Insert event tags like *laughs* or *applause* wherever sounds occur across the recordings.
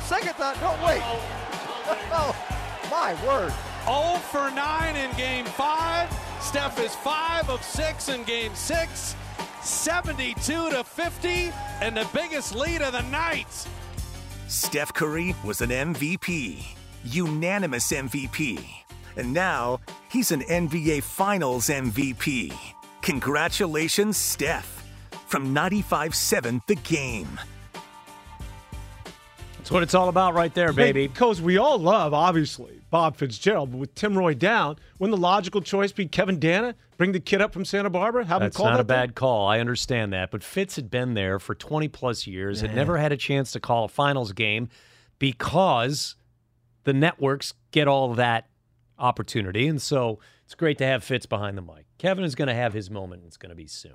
Time. A second thought. No, wait. *laughs* Oh, my word. 0 for 9 in game five. Steph is 5 of 6 in game six. 72 to 50, and the biggest lead of the night. Steph Curry was an MVP, unanimous MVP. And now he's an NBA Finals MVP. Congratulations, Steph. From 95 7 The Game. That's what it's all about right there, baby. Because we all love, obviously, Bob Fitzgerald, but with Tim Roye down, wouldn't the logical choice be Kevin Danna? Bring the kid up from Santa Barbara? Have That's him call not that a bad call. I understand that. But Fitz had been there for 20 plus years, had never had a chance to call a finals game because the networks get all that opportunity. And so it's great to have Fitz behind the mic. Kevin is going to have his moment. It's going to be soon.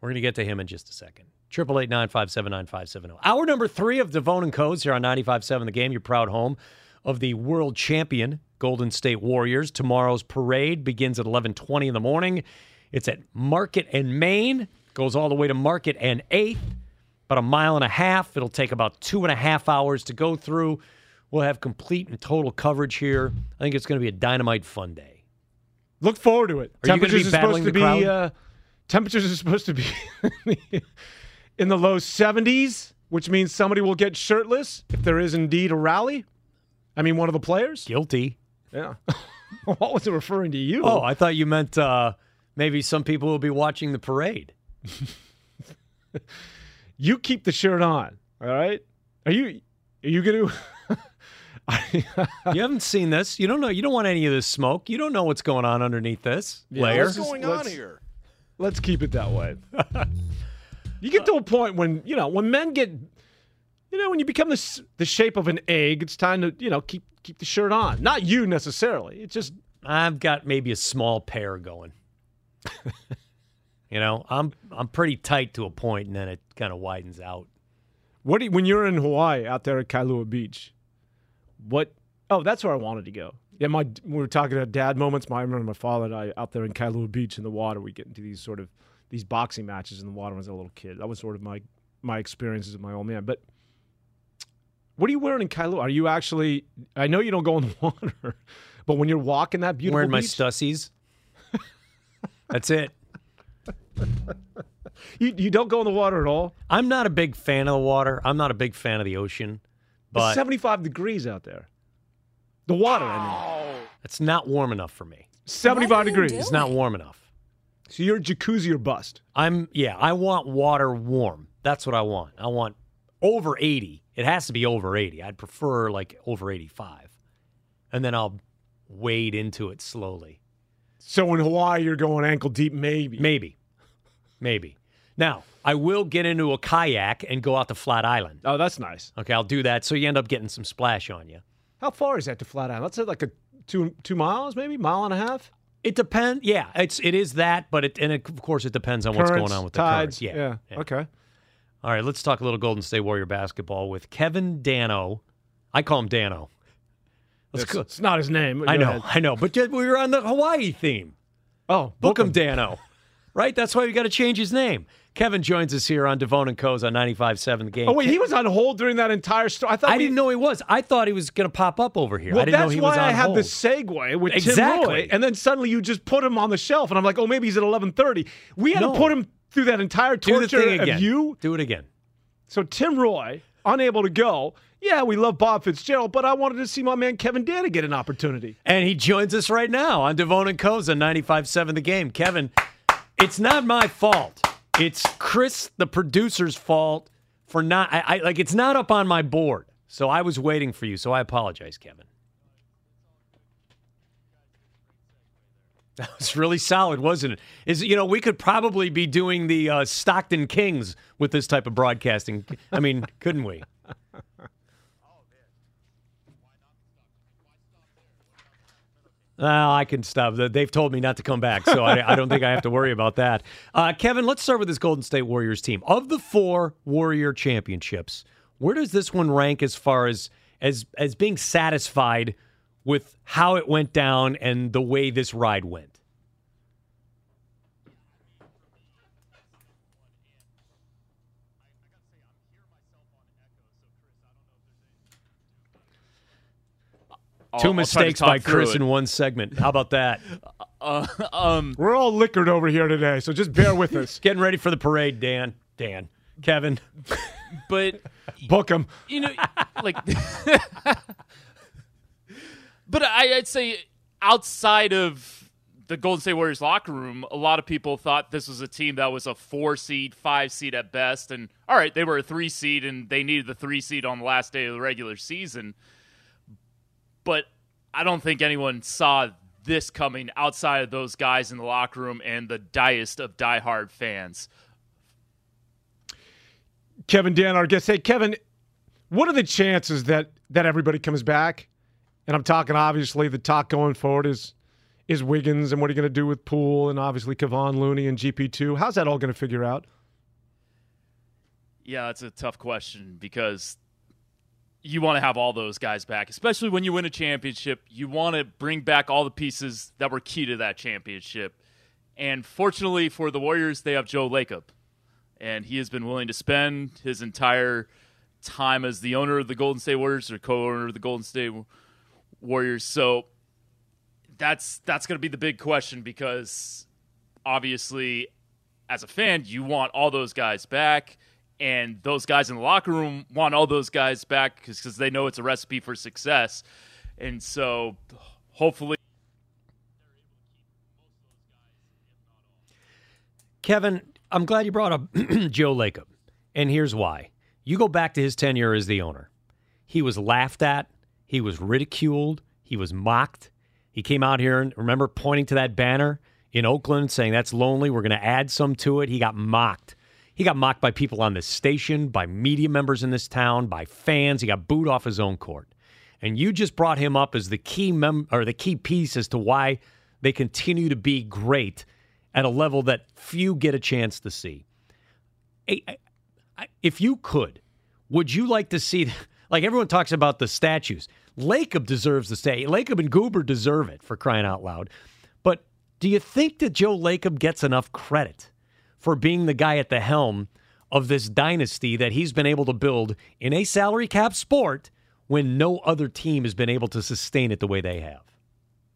We're going to get to him in just a second. Triple eight nine five seven nine five seven zero. Hour number three of Devone and Codes here on 95.7 The Game, your proud home of the world champion Golden State Warriors. Tomorrow's parade begins at 11:20 in the morning. It's at Market and Main, goes all the way to Market and Eighth, about a mile and a half. It'll take about two and a half hours to go through. We'll have complete and total coverage here. I think it's going to be a dynamite fun day. Look forward to it. Are you gonna temperatures be battling supposed to the be crowd? uh, temperatures are supposed to be *laughs* *laughs* in the low 70s, which means somebody will get shirtless if there is indeed a rally. I mean, one of the players. Guilty. Yeah. *laughs* what was it referring to you? Oh, I thought you meant uh, maybe some people will be watching the parade. *laughs* you keep the shirt on. All right. Are you? Are you gonna? *laughs* You haven't seen this. You don't know. You don't want any of this smoke. You don't know what's going on underneath this Yeah, layer. What's going on let's- here? Let's keep it that way. You get to a point when you know when men get, you know, when you become the the shape of an egg. It's time to you know keep keep the shirt on. Not you necessarily. It's just I've got maybe a small pair going. you know, I'm I'm pretty tight to a point, and then it kind of widens out. what do you, when you're in Hawaii out there at Kailua Beach. What? Oh, that's where I wanted to go. Yeah, my we were talking about dad moments. My I remember my father and I out there in Kailua Beach in the water. We get into these sort of these boxing matches in the water when I was a little kid. That was sort of my my experiences with my old man. But what are you wearing in Kailua? Are you actually? I know you don't go in the *laughs* water, but when you're walking that beautiful Wearing my beach, Stussies. *laughs* That's it. you you don't go in the water at all. I'm not a big fan of the water. I'm not a big fan of the ocean, It's but 75 degrees out there. The water, I mean, it's not warm enough for me. 75 degrees. It's not warm enough. So you're jacuzzi or bust. I'm yeah, I want water warm. That's what I want. I want over 80. It has to be over 80. I'd prefer like over 85. And then I'll wade into it slowly. So in Hawaii, you're going ankle deep, maybe. Maybe. Maybe. Now, I will get into a kayak and go out to Flat Island. Oh, that's nice. Okay, I'll do that so you end up getting some splash on you. How far is that to Flat Island? Let's say like a two two miles, maybe mile and a half. It depends. Yeah, it's it is that, but it and it, of course it depends on what's going on with tides. the currents. Yeah, yeah. Okay. All right, let's talk a little Golden State Warrior basketball with Kevin Dano. I call him Dano. Let's It's, go. it's not his name. I know, ahead. I know, but we were on the Hawaii theme. Oh, Book him, Dano. Right? That's why we got to change his name. Kevin joins us here on Devone and Co's on 95.7 The Game. Oh wait, he was on hold during that entire story. I thought I we- didn't know he was. I thought he was going to pop up over here. Well, I didn't know he why was on I had hold. the segue with Tim Roye, and then suddenly you just put him on the shelf, and I'm like, oh, maybe he's at 11:30. We had No. to put him through that entire torture thing again. of you. Do it again. So Tim Roye, unable to go, Yeah, we love Bob Fitzgerald, but I wanted to see my man Kevin Danna get an opportunity. And he joins us right now on Devone and Co's Coza 95.7 The Game. Kevin, it's not my fault. It's Chris, the producer's fault for not. I, I like. It's not up on my board, so I was waiting for you. So I apologize, Kevin. That was really solid, wasn't it? Is you know we could probably be doing the uh, Stockton Kings with this type of broadcasting. I mean, couldn't we? Well, I can stop. They've told me not to come back, so I, I don't think I have to worry about that. Uh, Kevin, let's start with this Golden State Warriors team. Of the four Warrior championships, where does this one rank as far as as as being satisfied with how it went down and the way this ride went? I'll- Two I'll try to mistakes by Chris it. in one segment. How about that? *laughs* Uh, um, We're all liquored over here today, so just bear with us. *laughs* Getting ready for the parade, Dan. Dan. Kevin. *laughs* but Book him. you know, like, but I, I'd say outside of the Golden State Warriors locker room, a lot of people thought this was a team that was a four seed, five seed at best, and all right, they were a three seed, and they needed the three seed on the last day of the regular season. But I don't think anyone saw this coming outside of those guys in the locker room and the diest of diehard fans. Kevin Dan, our guest. Hey, Kevin, what are the chances that that everybody comes back? And I'm talking obviously the talk going forward is is Wiggins and what are you going to do with Poole and obviously Kevon Looney and GP2. How's that all going to figure out? Yeah, that's a tough question because you want to have all those guys back, especially when you win a championship. You want to bring back all the pieces that were key to that championship. And fortunately for the Warriors, they have Joe Lacob. And he has been willing to spend his entire time as the owner of the Golden State Warriors or co-owner of the Golden State Warriors. So that's that's going to be the big question because obviously as a fan, you want all those guys back, and those guys in the locker room want all those guys back because they know it's a recipe for success. And so, hopefully, Kevin, I'm glad you brought up *clears throat* Joe Lacob. And here's why. You go back to his tenure as the owner. He was laughed at, he was ridiculed, he was mocked. He came out here and remember pointing to that banner in Oakland saying that's lonely, we're going to add some to it. He got mocked. He got mocked by people on this station, by media members in this town, by fans. He got booed off his own court. And you just brought him up as the key mem- or the key piece as to why they continue to be great at a level that few get a chance to see. If you could, would you like to see, like everyone talks about the statues? Lacob deserves the stay. Lacob and Guber deserve it for crying out loud. But do you think that Joe Lacob gets enough credit for being the guy at the helm of this dynasty that he's been able to build in a salary cap sport when no other team has been able to sustain it the way they have?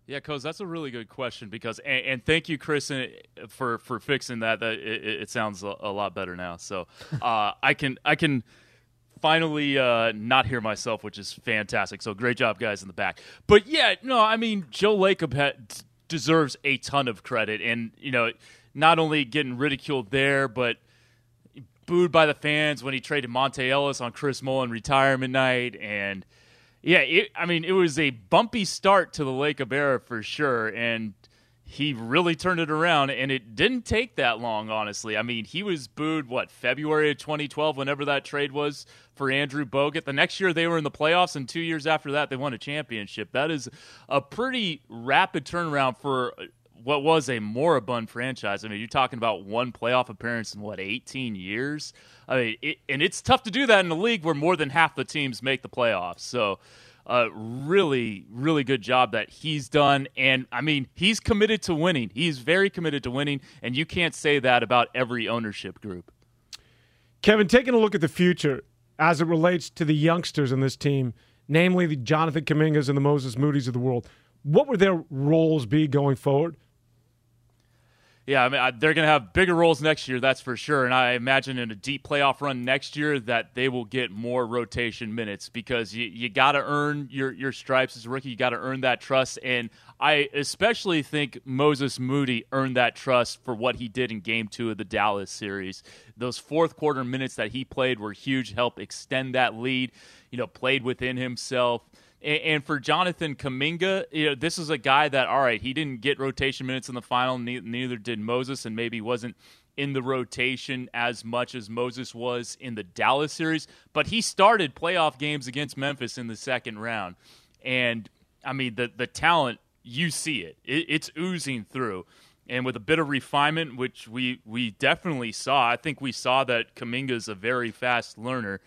yeah, Coz, that's a really good question because, and, and thank you, Chris, for for fixing that. That it, it sounds a, a lot better now. So *laughs* uh, I can I can finally uh, not hear myself, which is fantastic. So great job, guys, in the back. But yeah, no, I mean Joe Lacob had, deserves a ton of credit, and you know, not only getting ridiculed there, but booed by the fans when he traded Monta Ellis on Chris Mullin retirement night, and yeah, it, I mean it was a bumpy start to the Lacob era for sure, and he really turned it around and it didn't take that long honestly. I mean he was booed what february of 2012 whenever that trade was for andrew bogut. The next year they were in the playoffs and two years after that they won a championship. That is a pretty rapid turnaround for what was a moribund franchise i mean you're talking about one playoff appearance in what 18 years i mean it, and it's tough to do that in a league where more than half the teams make the playoffs so uh, really, really good job that he's done. And I mean, he's committed to winning. He's very committed to winning. And you can't say that about every ownership group. Kevin, taking a look at the future as it relates to the youngsters in this team, namely the Jonathan Kumingas and the Moses Moody's of the world, what would their roles be going forward? Yeah, I mean I, they're going to have bigger roles next year, that's for sure. And I imagine in a deep playoff run next year that they will get more rotation minutes because you, you got to earn your your stripes as a rookie. You got to earn that trust, and I especially think Moses Moody earned that trust for what he did in Game Two of the Dallas series. Those fourth quarter minutes that he played were huge, help extend that lead. You know, played within himself. And, for Jonathan Kuminga, you know, this is a guy that, all right, he didn't get rotation minutes in the final, neither did Moses, and maybe wasn't in the rotation as much as Moses was in the Dallas series, but he started playoff games against Memphis in the second round. And I mean, the the talent, you see it. it it's oozing through. And with a bit of refinement, which we, we definitely saw, I think we saw that Kuminga is a very fast learner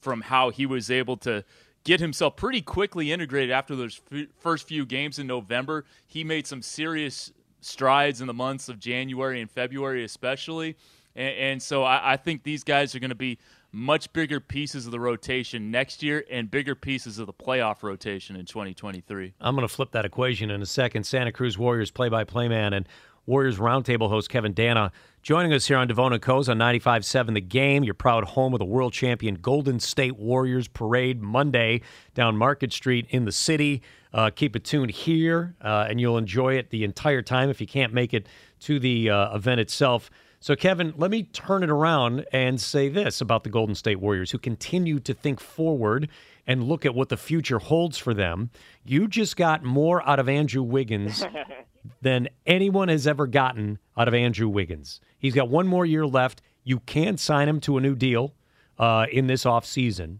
from how he was able to get himself pretty quickly integrated after those f- first few games in November. He made some serious strides in the months of January and February, especially. And, and so I, I think these guys are going to be much bigger pieces of the rotation next year and bigger pieces of the playoff rotation in 2023. I'm going to flip that equation in a second. Santa Cruz Warriors play by play man and Warriors Roundtable host Kevin Danna joining us here on Devona Coes on 95.7 The Game, your proud home of the world champion Golden State Warriors parade Monday down Market Street in the city. Uh, keep it tuned here, uh, and you'll enjoy it the entire time if you can't make it to the uh, event itself. So, Kevin, let me turn it around and say this about the Golden State Warriors, who continue to think forward and look at what the future holds for them. You just got more out of Andrew Wiggins *laughs* than anyone has ever gotten out of Andrew Wiggins. He's got one more year left. You can sign him to a new deal uh, in this offseason.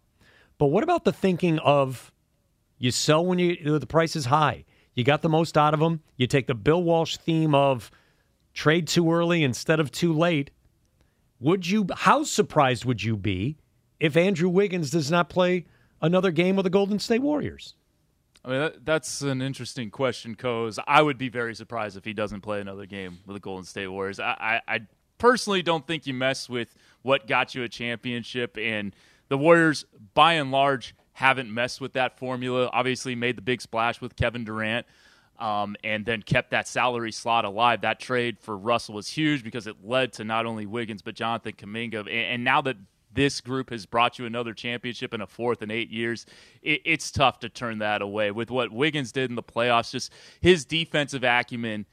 But what about the thinking of you sell when you the price is high? You got the most out of him. You take the Bill Walsh theme of trade too early instead of too late. Would you? How surprised would you be if Andrew Wiggins does not play another game with the Golden State Warriors? I mean, that, that's an interesting question, Coz. I would be very surprised if he doesn't play another game with the Golden State Warriors. I, I, I personally don't think you mess with what got you a championship, and the Warriors, by and large, haven't messed with that formula. Obviously, made the big splash with Kevin Durant. Um, and then kept that salary slot alive. That trade for Russell was huge because it led to not only Wiggins but Jonathan Kuminga. And, and now that this group has brought you another championship in a fourth in eight years. It, it's tough to turn that away. With what Wiggins did in the playoffs, just his defensive acumen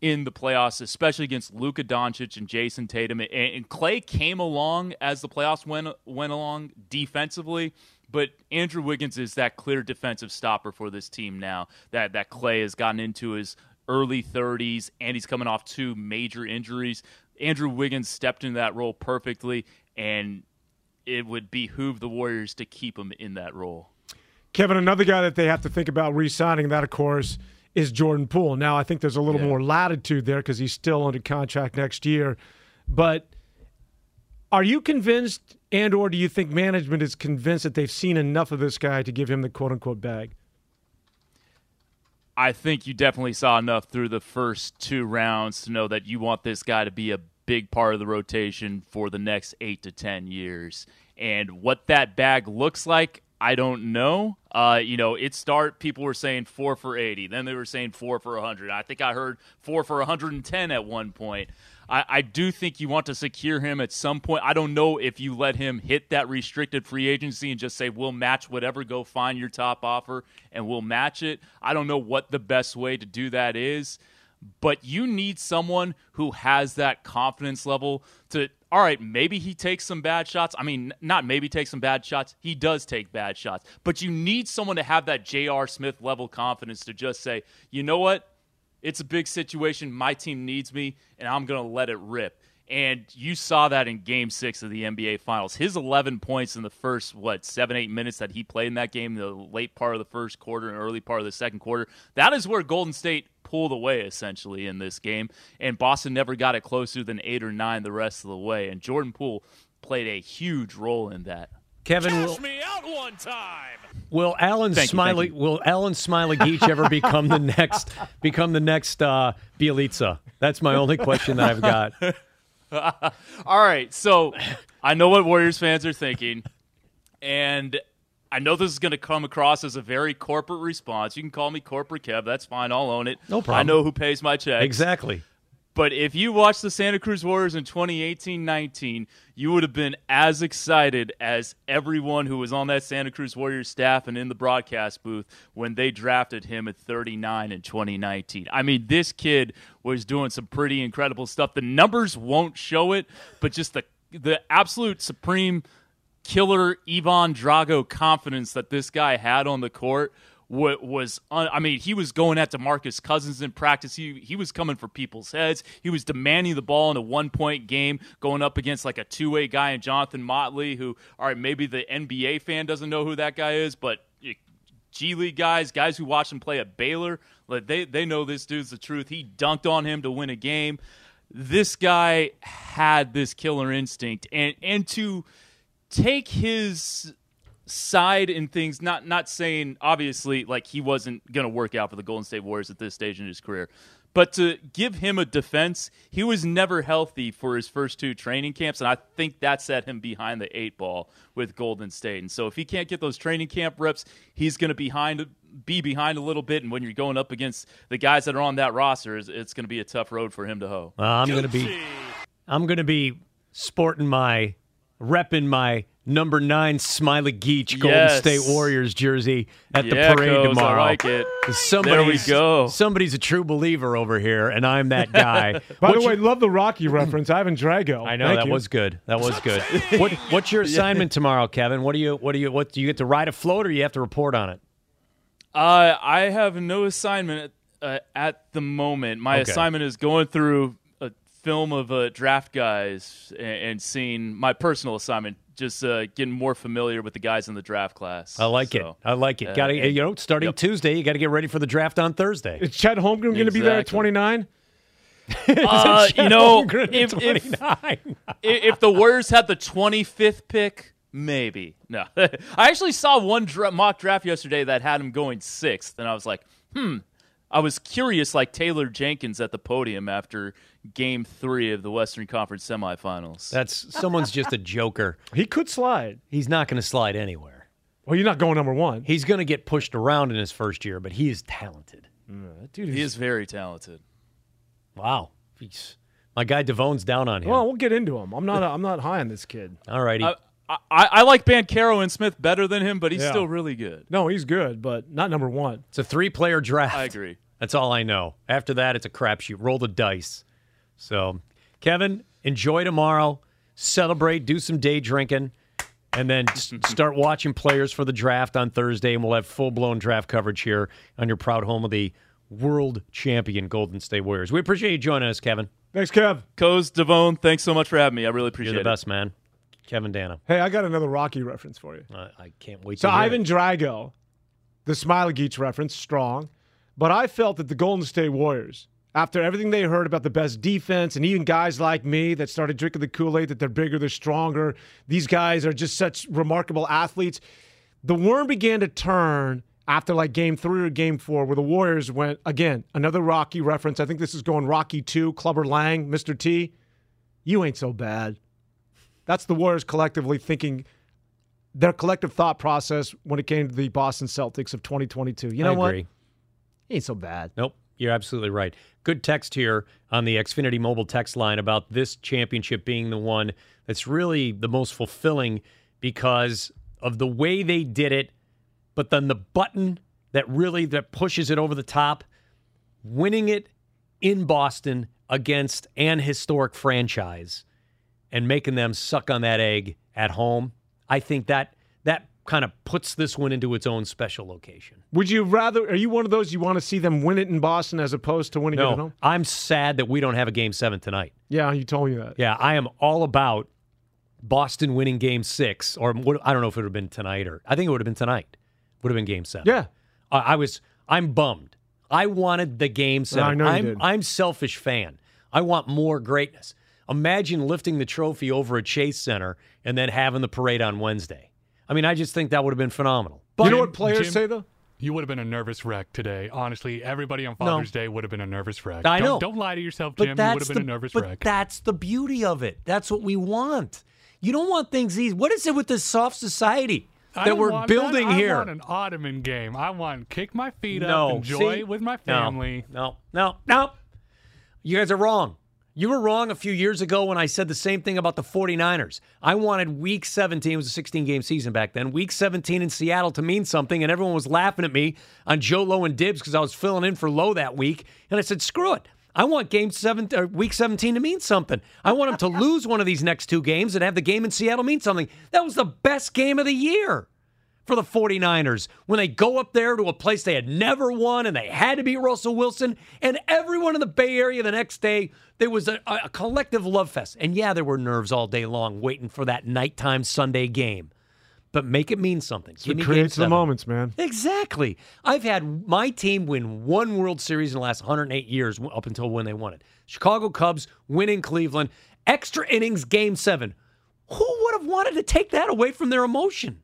in the playoffs, especially against Luka Doncic and Jayson Tatum. And, and Klay came along as the playoffs went went along defensively. But Andrew Wiggins is that clear defensive stopper for this team now. That that Klay has gotten into his early 30s and he's coming off two major injuries. Andrew Wiggins stepped into that role perfectly, and it would behoove the Warriors to keep him in that role. Kevin, another guy that they have to think about re-signing, that of course is Jordan Poole. Now I think there's a little yeah. more latitude there because he's still under contract next year. But are you convinced, and or do you think management is convinced that they've seen enough of this guy to give him the quote unquote bag? I think you definitely saw enough through the first two rounds to know that you want this guy to be a big part of the rotation for the next eight to 10 years. And what that bag looks like, I don't know. Uh, you know, it start people were saying four for 80, then they were saying four for 100. I think I heard four for 110 at one point. I, I, do think you want to secure him at some point. I don't know if you let him hit that restricted free agency and just say, we'll match whatever, go find your top offer and we'll match it. I don't know what the best way to do that is but you need someone who has that confidence level to all right maybe he takes some bad shots. I mean not maybe takes some bad shots. He does take bad shots. But you need someone to have that J.R. Smith level confidence to just say you know what? It's a big situation. My team needs me and i'm going to let it rip and you saw that in game six of the NBA Finals. His 11 points in the first, what, seven, eight minutes that he played in that game, the late part of the first quarter and early part of the second quarter, that is where Golden State pulled away essentially in this game. And Boston never got it closer than eight or nine the rest of the way. And Jordan Poole played a huge role in that. Kevin Cash will, me out one time. Will Alan thank Smiley you, you. will Alen Smailagic ever *laughs* become the next become the next uh, Bjelica? That's my only question that I've got. *laughs* All right, so I know what Warriors fans are thinking, and I know this is going to come across as a very corporate response. You can call me corporate Kev. That's fine. I'll own it. No problem. I know who pays my checks. Exactly. But if you watched the Santa Cruz Warriors in 2018-19, you would have been as excited as everyone who was on that Santa Cruz Warriors staff and in the broadcast booth when they drafted him at 39 in 2019. I mean, this kid was doing some pretty incredible stuff. The numbers won't show it, but just the the absolute supreme killer Ivan Drago confidence that this guy had on the court was I mean he was going at DeMarcus Cousins in practice. He he was coming for people's heads. He was demanding the ball in a one point game, going up against like a two way guy in Jonathan Motley, who all right maybe the NBA fan doesn't know who that guy is, but G League guys, guys who watch him play at Baylor, like they they know this dude's the truth. He dunked on him to win a game. This guy had this killer instinct, and and to take his side in things not not saying obviously like he wasn't going to work out for the Golden State Warriors at this stage in his career but to give him a defense he was never healthy for his first two training camps and I think that set him behind the 8 ball with Golden State and so if he can't get those training camp reps he's going to behind be behind a little bit and when you're going up against the guys that are on that roster it's, it's going to be a tough road for him to hoe. Uh, I'm going to be I'm going to be sporting my repping my number nine Smailagic Golden yes. State Warriors jersey at yeah, the parade Coz, tomorrow. I like it. Somebody's, there we go. Somebody's a true believer over here, and I'm that guy. *laughs* By what's the way, your, love the Rocky reference. Ivan Drago. I know Thank that you. was good. That was good. *laughs* what, what's your *laughs* assignment tomorrow, Kevin? What do you? What do you? What do you get to ride a float, or you have to report on it? Uh, I have no assignment uh, at the moment. My okay. assignment is going through a film of uh, draft guys and, and seeing my personal assignment just uh, getting more familiar with the guys in the draft class. I like so, it. I like it. Uh, got to you know starting yep. Tuesday. You got to get ready for the draft on Thursday. Is Chet Holmgren going to exactly. be there at twenty nine? *laughs* uh, you know, if, *laughs* if, if, the Warriors had the 25th pick, maybe. No. *laughs* I actually saw one dra- mock draft yesterday that had him going sixth, and I was like, hmm, I was curious, like Taylor Jenkins at the podium after Game Three of the Western Conference semifinals. That's someone's just a joker. He could slide. He's not going to slide anywhere. Well, you're not going number one. He's going to get pushed around in his first year, but he is talented. Mm, dude, he is very talented. Wow, He's, my guy Devone's down on him. Well, we'll get into him. I'm not. I'm not high on this kid. All righty. I, I, I, like Banchero and Smith better than him, but he's yeah. still really good. No, he's good, but not number one. It's a three-player draft. I agree. That's all I know. After that, it's a crapshoot. Roll the dice. So, Kevin, enjoy tomorrow. Celebrate. Do some day drinking. And then *laughs* start watching players for the draft on Thursday. And we'll have full blown draft coverage here on your proud home of the world champion Golden State Warriors. We appreciate you joining us, Kevin. Thanks, Kev. Coz Devone, thanks so much for having me. I really appreciate You're the it. best, man. Kevin Danna. Hey, I got another Rocky reference for you. Uh, I can't wait so Ivan it. Drago, the Smailagic reference, strong. But I felt that the Golden State Warriors, after everything they heard about the best defense, and even guys like me that started drinking the Kool Aid that they're bigger, they're stronger, these guys are just such remarkable athletes, the worm began to turn after like game three or game four, where the Warriors went again, another Rocky reference. I think this is going Rocky 2, Clubber Lang, Mr. T. You ain't so bad. That's the Warriors collectively thinking their collective thought process when it came to the Boston Celtics of 2022. You know I what? Ain't so bad. Nope. You're absolutely right. Good text here on the Xfinity mobile text line about this championship being the one that's really the most fulfilling because of the way they did it, but then the button that really that pushes it over the top, winning it in Boston against an historic franchise and making them suck on that egg at home. I think that that kind of puts this one into its own special location. Would you rather? Are you one of those you want to see them win it in Boston as opposed to winning no, it at home? I'm sad that we don't have a game seven tonight. Yeah, you told me that. Yeah, I am all about Boston winning game six, or I don't know if it would have been tonight or I think it would have been tonight. Would have been game seven. Yeah, uh, I was. I'm bummed. I wanted the game seven. I know I'm, you did. I'm selfish fan. I want more greatness. Imagine lifting the trophy over at Chase Center and then having the parade on Wednesday. I mean, I just think that would have been phenomenal. But you know what players Jim, say though? You would have been a nervous wreck today. Honestly, everybody on Father's No. Day would have been a nervous wreck. I don't, know. Don't lie to yourself, But Jim. You would that's have been the, a nervous but wreck. that's the beauty of it. That's what we want. You don't want things easy. What is it with this soft society that we're building that. here? I want an Ottoman game. I want to kick my feet no, up, enjoy See? with my No, family. No, no, no. You guys are wrong. You were wrong a few years ago when I said the same thing about the 49ers. I wanted week 17, it was a 16 game season back then, week 17 in Seattle to mean something, and everyone was laughing at me on Joe Low and Dibs because I was filling in for Low that week. And I said, screw it. I want game seven, or week 17 to mean something. I want them to *laughs* lose one of these next two games and have the game in Seattle mean something. That was the best game of the year for the 49ers when they go up there to a place they had never won and they had to beat Russell Wilson. And everyone in the Bay Area the next day, there was a, a collective love fest. And yeah, there were nerves all day long waiting for that nighttime Sunday game. But make it mean something. It's Give what creates the moments, man. Exactly. I've had my team win one World Series in the last 108 years up until when they won it. Chicago Cubs winning Cleveland, extra innings, game seven. Who would have wanted to take that away from their emotion?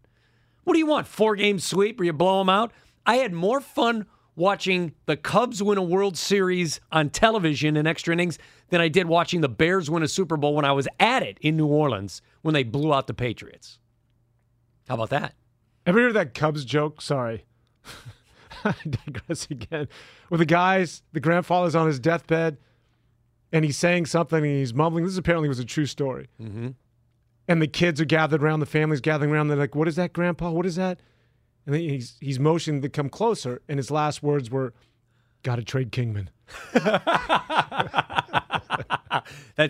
What do you want? Four game sweep where you blow them out? I had more fun watching the Cubs win a World Series on television in extra innings than I did watching the Bears win a Super Bowl when I was at it in New Orleans when they blew out the Patriots. How about that? Ever hear that Cubs joke? Sorry. *laughs* I digress again. With the guys, the grandfather's on his deathbed and he's saying something and he's mumbling. This apparently was a true story. Mm-hmm. And the kids are gathered around, the family's gathering around. They're like, What is that, Grandpa? What is that? And then he's, he's motioning to come closer. And his last words were, Gotta trade Kingman. *laughs* that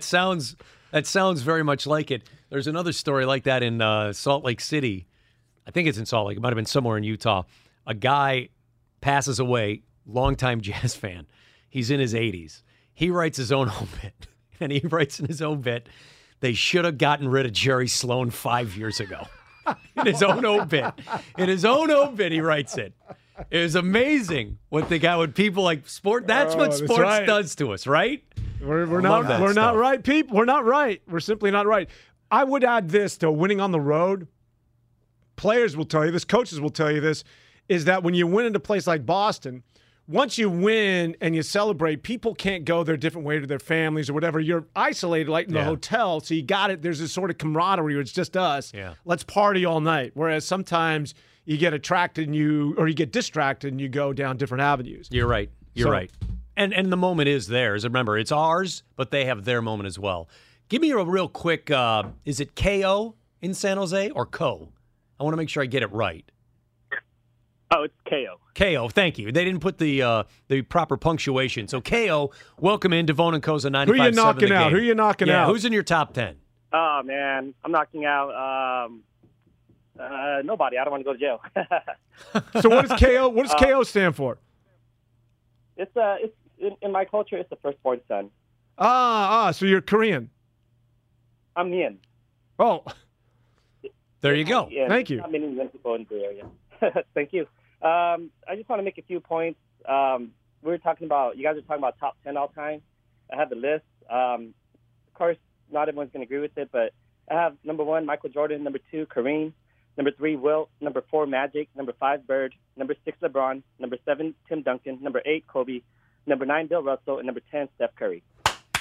sounds that sounds very much like it. There's another story like that in uh, Salt Lake City. I think it's in Salt Lake. It might have been somewhere in Utah. A guy passes away, longtime *laughs* jazz fan. He's in his 80s. He writes his own *laughs* home bit, and he writes in his obit, "They should have gotten rid of Jerry Sloan five years ago." *laughs* in his own obit, in his own obit, he writes it. It was amazing what the guy, what people like sport. That's Oh, what that's sports right. does to us, right? We're, we're not we're not right, people. We're not right. We're simply not right. I would add this to winning on the road. Players will tell you this, coaches will tell you this, is that when you win in a place like Boston, once you win and you celebrate, people can't go their different way to their families or whatever. You're isolated, like in the Yeah. hotel, so you got it. There's this sort of camaraderie. Where it's just us. Yeah. Let's party all night. Whereas sometimes you get attracted and you, or you get distracted and you go down different avenues. You're right. You're So- right. And and the moment is theirs. Remember, it's ours, but they have their moment as well. Give me a real quick. Uh, is it KO in San Jose or Co? I want to make sure I get it right. Oh, it's KO. KO. Thank you. They didn't put the uh, the proper punctuation. So KO. Welcome in Devon and Co's a Who 95 you knocking out? Who you knocking yeah, out? Who's in your top ten? Oh man, I'm knocking out um, uh, nobody. I don't want to go to jail. *laughs* So what does KO? What does Uh, KO stand for? it's uh, it's in, in my culture. It's the firstborn son. Ah, ah. So you're Korean. I'm Mian. Oh, There you go. Yeah, Thank you. Not many people in the area. *laughs* Thank you. Um, I just want to make a few points. Um, we were talking about you guys are talking about top ten all time. I have the list. Um, of course, not everyone's going to agree with it, but I have number one Michael Jordan, number two Kareem, number three Wilt, number four Magic, number five Bird, number six LeBron, number seven Tim Duncan, number eight Kobe, number nine Bill Russell, and number ten Steph Curry.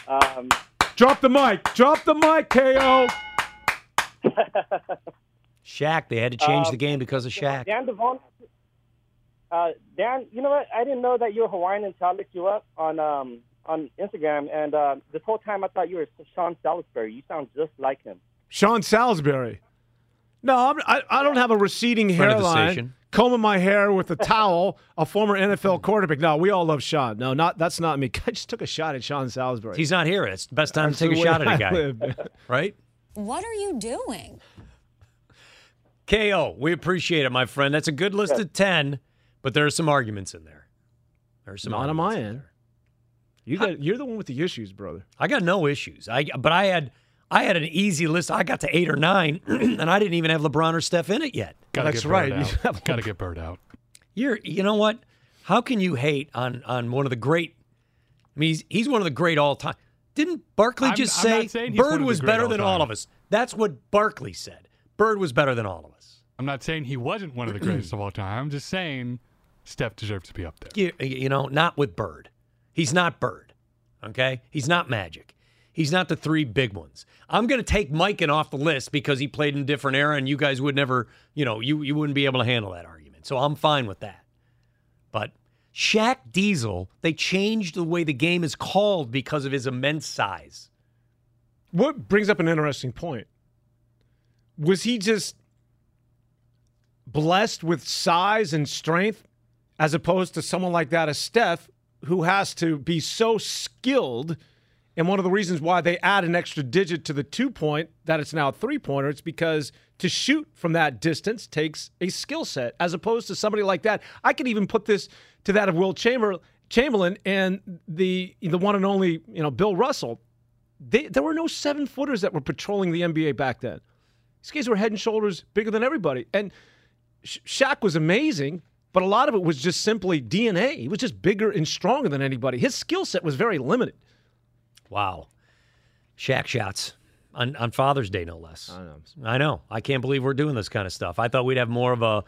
Um, drop the mic. Drop the mic, KO. *laughs* Shaq. They had to change Uh, the game because of Shaq. Dan Devon. Uh, Dan, you know what? I didn't know that you were Hawaiian until I looked you up on um, on Instagram, and uh, this whole time I thought you were Sean Salisbury. You sound just like him. Sean Salisbury. No, I'm, I, I don't have a receding Friend of the hairline. station. Combing my hair with a towel, a former NFL quarterback. No, we all love Sean. No, not that's not me. *laughs* I just took a shot at Sean Salisbury. He's not here. It's the best time That's to take a shot at a guy, live, right? What are you doing? KO, we appreciate it, my friend. That's a good list of 10, but there are some arguments in there. There are some Not on my end. there. You got, you're the one with the issues, brother. I got no issues. I but I had I had an easy list. I got to 8 or 9 *clears throat* and I didn't even have LeBron or Steph in it yet. Gotta That's right. Bird *laughs* You out. have- Gotta get Bird out. You're you know what? How can you hate on on one of the great I mean he's, he's one of the great all-time. Didn't Barkley just I'm say not saying he's one Bird of the was great better than all all-time. of us? That's what Barkley said. Bird was better than all of us. I'm not saying he wasn't one of the greatest of all time. I'm just saying Steph deserves to be up there. You, you know, not with Bird. He's not Bird. Okay? He's not Magic. He's not the three big ones. I'm going to take Mike and off the list because he played in a different era and you guys would never, you know, you, you wouldn't be able to handle that argument. So I'm fine with that. But Shaq Diesel, they changed the way the game is called because of his immense size. What brings up an interesting point? Was he just blessed with size and strength as opposed to someone like that as Steph, who has to be so skilled? And one of the reasons why they add an extra digit to the two point that it's now a three pointer, it's because to shoot from that distance takes a skill set as opposed to somebody like that. I could even put this to that of Wilt Chamberlain and the the one and only, you know, Bill Russell. They, there were no seven footers that were patrolling the NBA back then. These guys were head and shoulders bigger than everybody. And Sha- Shaq was amazing, but a lot of it was just simply DNA. He was just bigger and stronger than anybody. His skill set was very limited. Wow. Shaq shots on, on Father's Day, no less. I know. I know. I can't believe we're doing this kind of stuff. I thought we'd have more of a,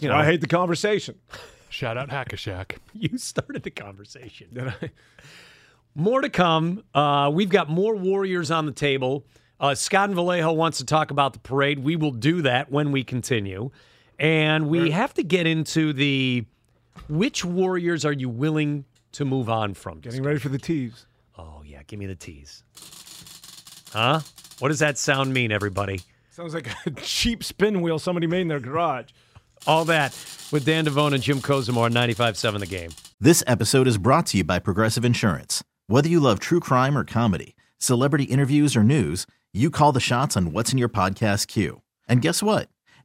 You know, I hate the conversation. *laughs* Shout out Hack-a-Shaq. *laughs* you started the conversation. Did I? More to come. Uh, we've got more Warriors on the table. Uh, Scott and Vallejo wants to talk about the parade. We will do that when we continue. And we have to get into the which Warriors are you willing to move on from? Getting ready for the tees. Oh, yeah. Give me the tease. Huh? What does that sound mean, everybody? Sounds like a *laughs* cheap spin wheel somebody made in their garage. All that with Dan Devone and Jim Kozimor on 95.7 The Game. This episode is brought to you by Progressive Insurance. Whether you love true crime or comedy, celebrity interviews or news, you call the shots on what's in your podcast queue. And guess what?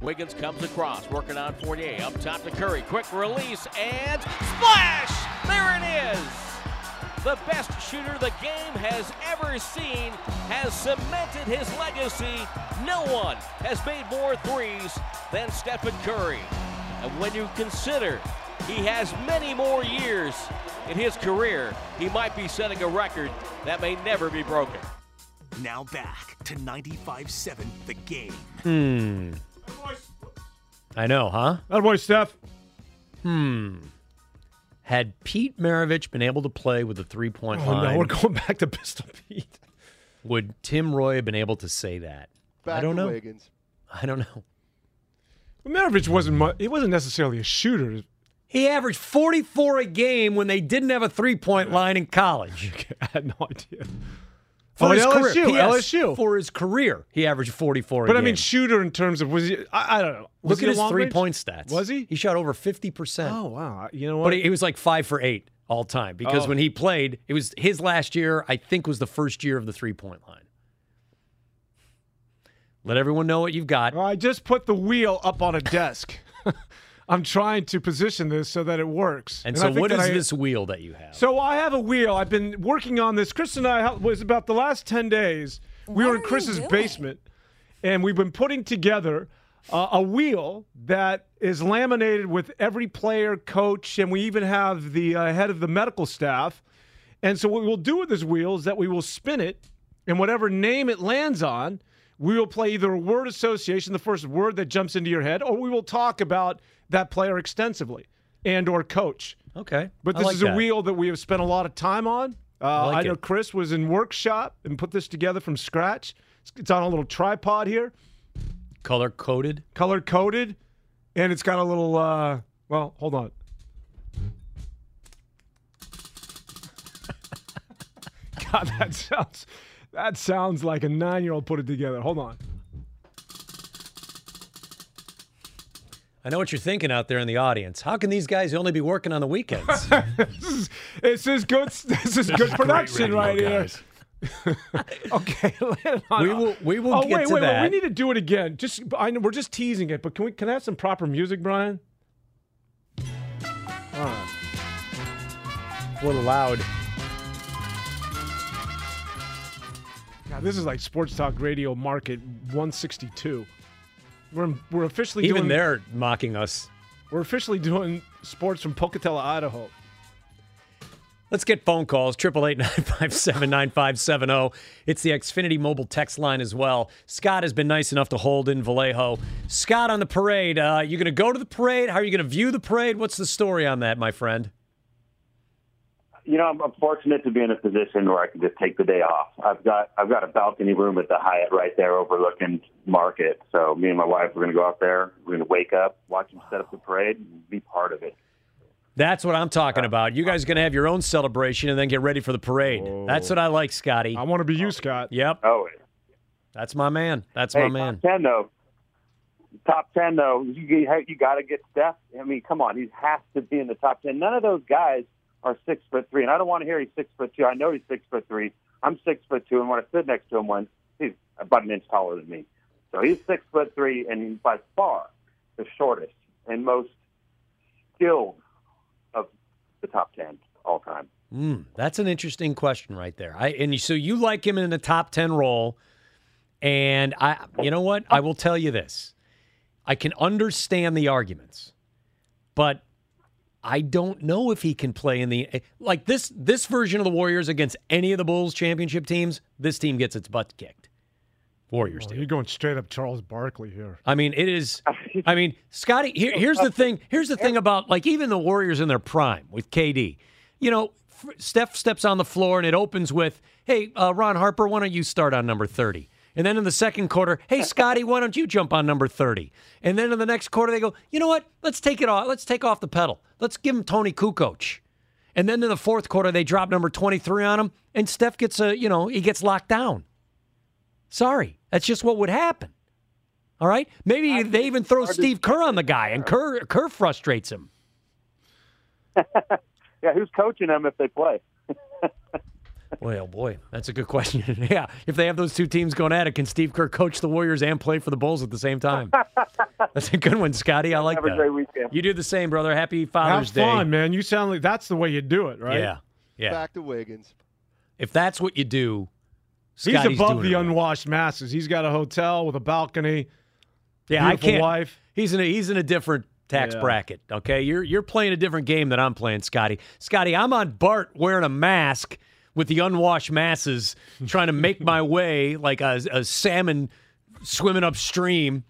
Wiggins comes across, working on Fournier. Up top to Curry. Quick release and splash! There it is! The best shooter the game has ever seen has cemented his legacy. No one has made more threes than Stephen Curry. And when you consider he has many more years in his career, he might be setting a record that may never be broken. Now back to 95 7, The Game. Hmm. I know, huh? That boy, Steph. Hmm. Had Pete Maravich been able to play with a three point Oh, line, no, we're going back to Pistol Pete. would Tim Roye have been able to say that? Back I don't know. Wiggins. I don't know. Maravich wasn't mu- he wasn't necessarily a shooter. He averaged 44 a game when they didn't have a three point line in college. *laughs* I had no idea. For his at career. LSU, LSU. For his career, he averaged 44 But I mean, shooter in terms of was he? I, I don't know. Was Look he at his three range? point stats. Was he? He shot over 50%. Oh wow! You know what? But he, he was like five for eight all time because Oh. when he played, it was his last year, I think, was the first year of the three point line. Let everyone know what you've got. I just put the wheel up on a desk. I'm trying to position this so that it works. And, I so, think what that is I- this wheel that you have? So I have a wheel. I've been working on this. Chris and I was about the last ten days. We What were in Chris's basement, and we've been putting together uh, a wheel that is laminated with every player, coach, and we even have the uh, head of the medical staff. And so what we'll do with this wheel is that we will spin it, and whatever name it lands on, we will play either a word association, the first word that jumps into your head, or we will talk about that player extensively and or coach. Okay. But this like is that. a wheel that we have spent a lot of time on. Uh, I, like I know it. Chris was in workshop and put this together from scratch. It's on a little tripod here. Color coded. Color coded. And it's got a little, uh, well, hold on. *laughs* God, that *laughs* sounds, that sounds like a nine year old put it together. Hold on. I know what you're thinking out there in the audience. How can these guys only be working on the weekends? this, *laughs* is, this is good. This is good production right here. *laughs* okay, *laughs* we will. We will oh, get wait, to wait, that. Wait, we need to do it again. Just I know we're just teasing it, but can we can I have some proper music, Brian? All right. A little loud. God, this is like Sports Talk Radio Market 162. We're we're officially even doing, they're mocking us. We're officially doing sports from Pocatello, Idaho. Let's get phone calls. Triple eight nine five seven nine five seven zero. It's the Xfinity mobile text line as well. Scott has been nice enough to hold in Vallejo. Scott on the parade. Uh, you going to go to the parade? How are you going to view the parade? What's the story on that, my friend? You know, I'm, I'm fortunate to be in a position where I can just take the day off. I've got I've got a balcony room at the Hyatt right there overlooking Market. So me and my wife we're going to go out there. We're going to wake up, watch them set up the parade, and be part of it. That's what I'm talking about. You guys are going to have your own celebration and then get ready for the parade. That's what I like, Scotty. I want to be you, Scott. Yep. Oh, That's my man. That's hey, my man. Top ten though. Top ten though. You you got to get Steph. I mean, come on, he has to be in the top ten. None of those guys are six foot three, and I don't want to hear he's six foot two. I know he's six foot three. I'm six foot two, and when I stood next to him once, he's about an inch taller than me. So he's six foot three, and he's by far the shortest and most skilled of the top ten all time. Mm, that's an interesting question right there. I and so you like him in the top ten role, and I, you know what? I will tell you this: I can understand the arguments, but I don't know if he can play in the like this this version of the Warriors against any of the Bulls championship teams. This team gets its butt kicked. Warriors Oh, you're going straight up Charles Barkley here. I mean, it is. *laughs* I mean, Scotty. Here, here's the thing. Here's the thing about like even the Warriors in their prime with KD. You know, Steph steps on the floor and it opens with, "Hey, uh, Ron Harper, why don't you start on number 30?" And then in the second quarter, "Hey, Scotty, why don't you jump on number 30?" And then in the next quarter, they go, "You know what? Let's take it off. Let's take off the pedal. Let's give him Toni Kukoc." And then in the fourth quarter, they drop number 23 on him, and Steph gets a, you know, he gets locked down. Sorry, that's just what would happen. All right, maybe they even throw Steve Kerr on the guy, and Kerr Kerr frustrates him. *laughs* Yeah, who's coaching them if they play? *laughs* Boy, oh boy, that's a good question. *laughs* yeah, if they have those two teams going at it, can Steve Kerr coach the Warriors and play for the Bulls at the same time? *laughs* that's a good one, Scotty. I like Have a that. great weekend. You do the same, brother. Happy Father's Have Day. fun, man. You sound like that's the way you do it, right? Yeah, yeah. Back to Wiggins. If that's what you do, He's above doing the it right. unwashed masses. He's got a hotel with a balcony. Yeah, I can't. Wife. He's in a he's in a different tax Yeah. bracket. Okay, you're you're playing a different game than I'm playing, Scotty. Scotty, I'm on Bart wearing a mask with the unwashed masses, trying to make my *laughs* way like a, a salmon swimming upstream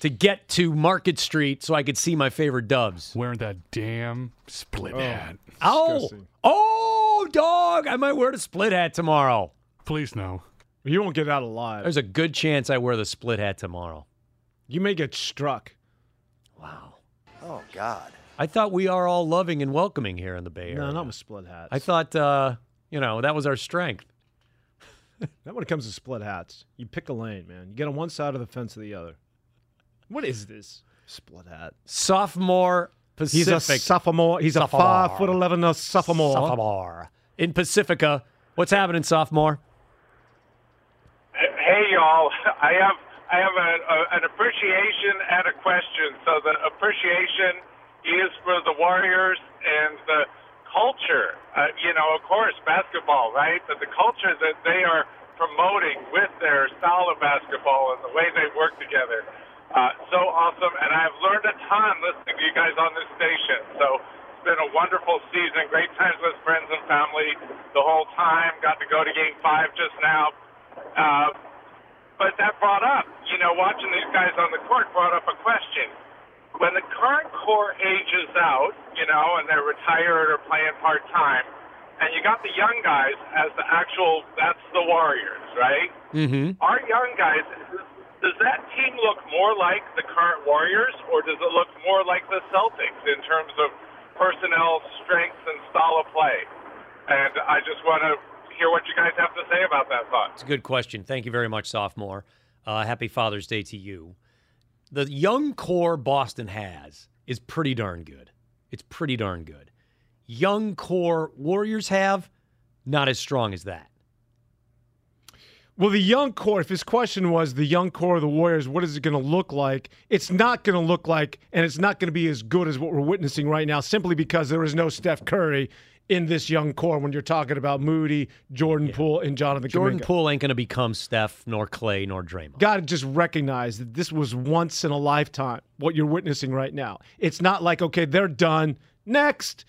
to get to Market Street so I could see my favorite doves. Wearing that damn split hat. Oh, oh, dog! I might wear the split hat tomorrow. Please no. You won't get out alive. There's a good chance I wear the split hat tomorrow. You may get struck. Wow. Oh God. I thought we are all loving and welcoming here in the Bay Area. No, not with split hats. I thought, uh, you know, that was our strength. Not when it comes to split hats. You pick a lane, man. You get on one side of the fence or the other. What is this split hat? Sophomore Pacific. He's a sophomore. He's Sophomore. a five foot eleven a sophomore. Sophomore. In Pacifica. What's happening, sophomore? Hey y'all, I have I have a, a, an appreciation and a question. So the appreciation is for the Warriors and the culture. Uh, you know, of course, basketball, right? But the culture that they are promoting with their style of basketball and the way they work together. Uh, so awesome, and I've learned a ton listening to you guys on this station. So it's been a wonderful season. Great times with friends and family the whole time. Got to go to Game Five just now. Uh, but that brought up, you know, watching these guys on the court brought up a question. When the current core ages out, you know, and they're retired or playing part time, and you got the young guys as the actual, that's the Warriors, right? Mm-hmm. Our young guys, does that team look more like the current Warriors, or does it look more like the Celtics in terms of personnel, strength, and style of play? And I just want to hear what you guys have to say about that thought. It's a good question. Thank you very much, sophomore. Uh, happy Father's Day to you. The young core Boston has is pretty darn good. It's pretty darn good. Young core Warriors have not as strong as that. Well, the young core, if his question was the young core of the Warriors, what is it going to look like? It's not going to look like, and it's not going to be as good as what we're witnessing right now, simply because there is no Steph Curry in this young core when you're talking about Moody, Jordan Poole, and Jonathan Jordan Kuminga. Poole ain't going to become Steph, nor Clay, nor Draymond. Got to just recognize that this was once in a lifetime, what you're witnessing right now. It's not like, okay, they're done. Next.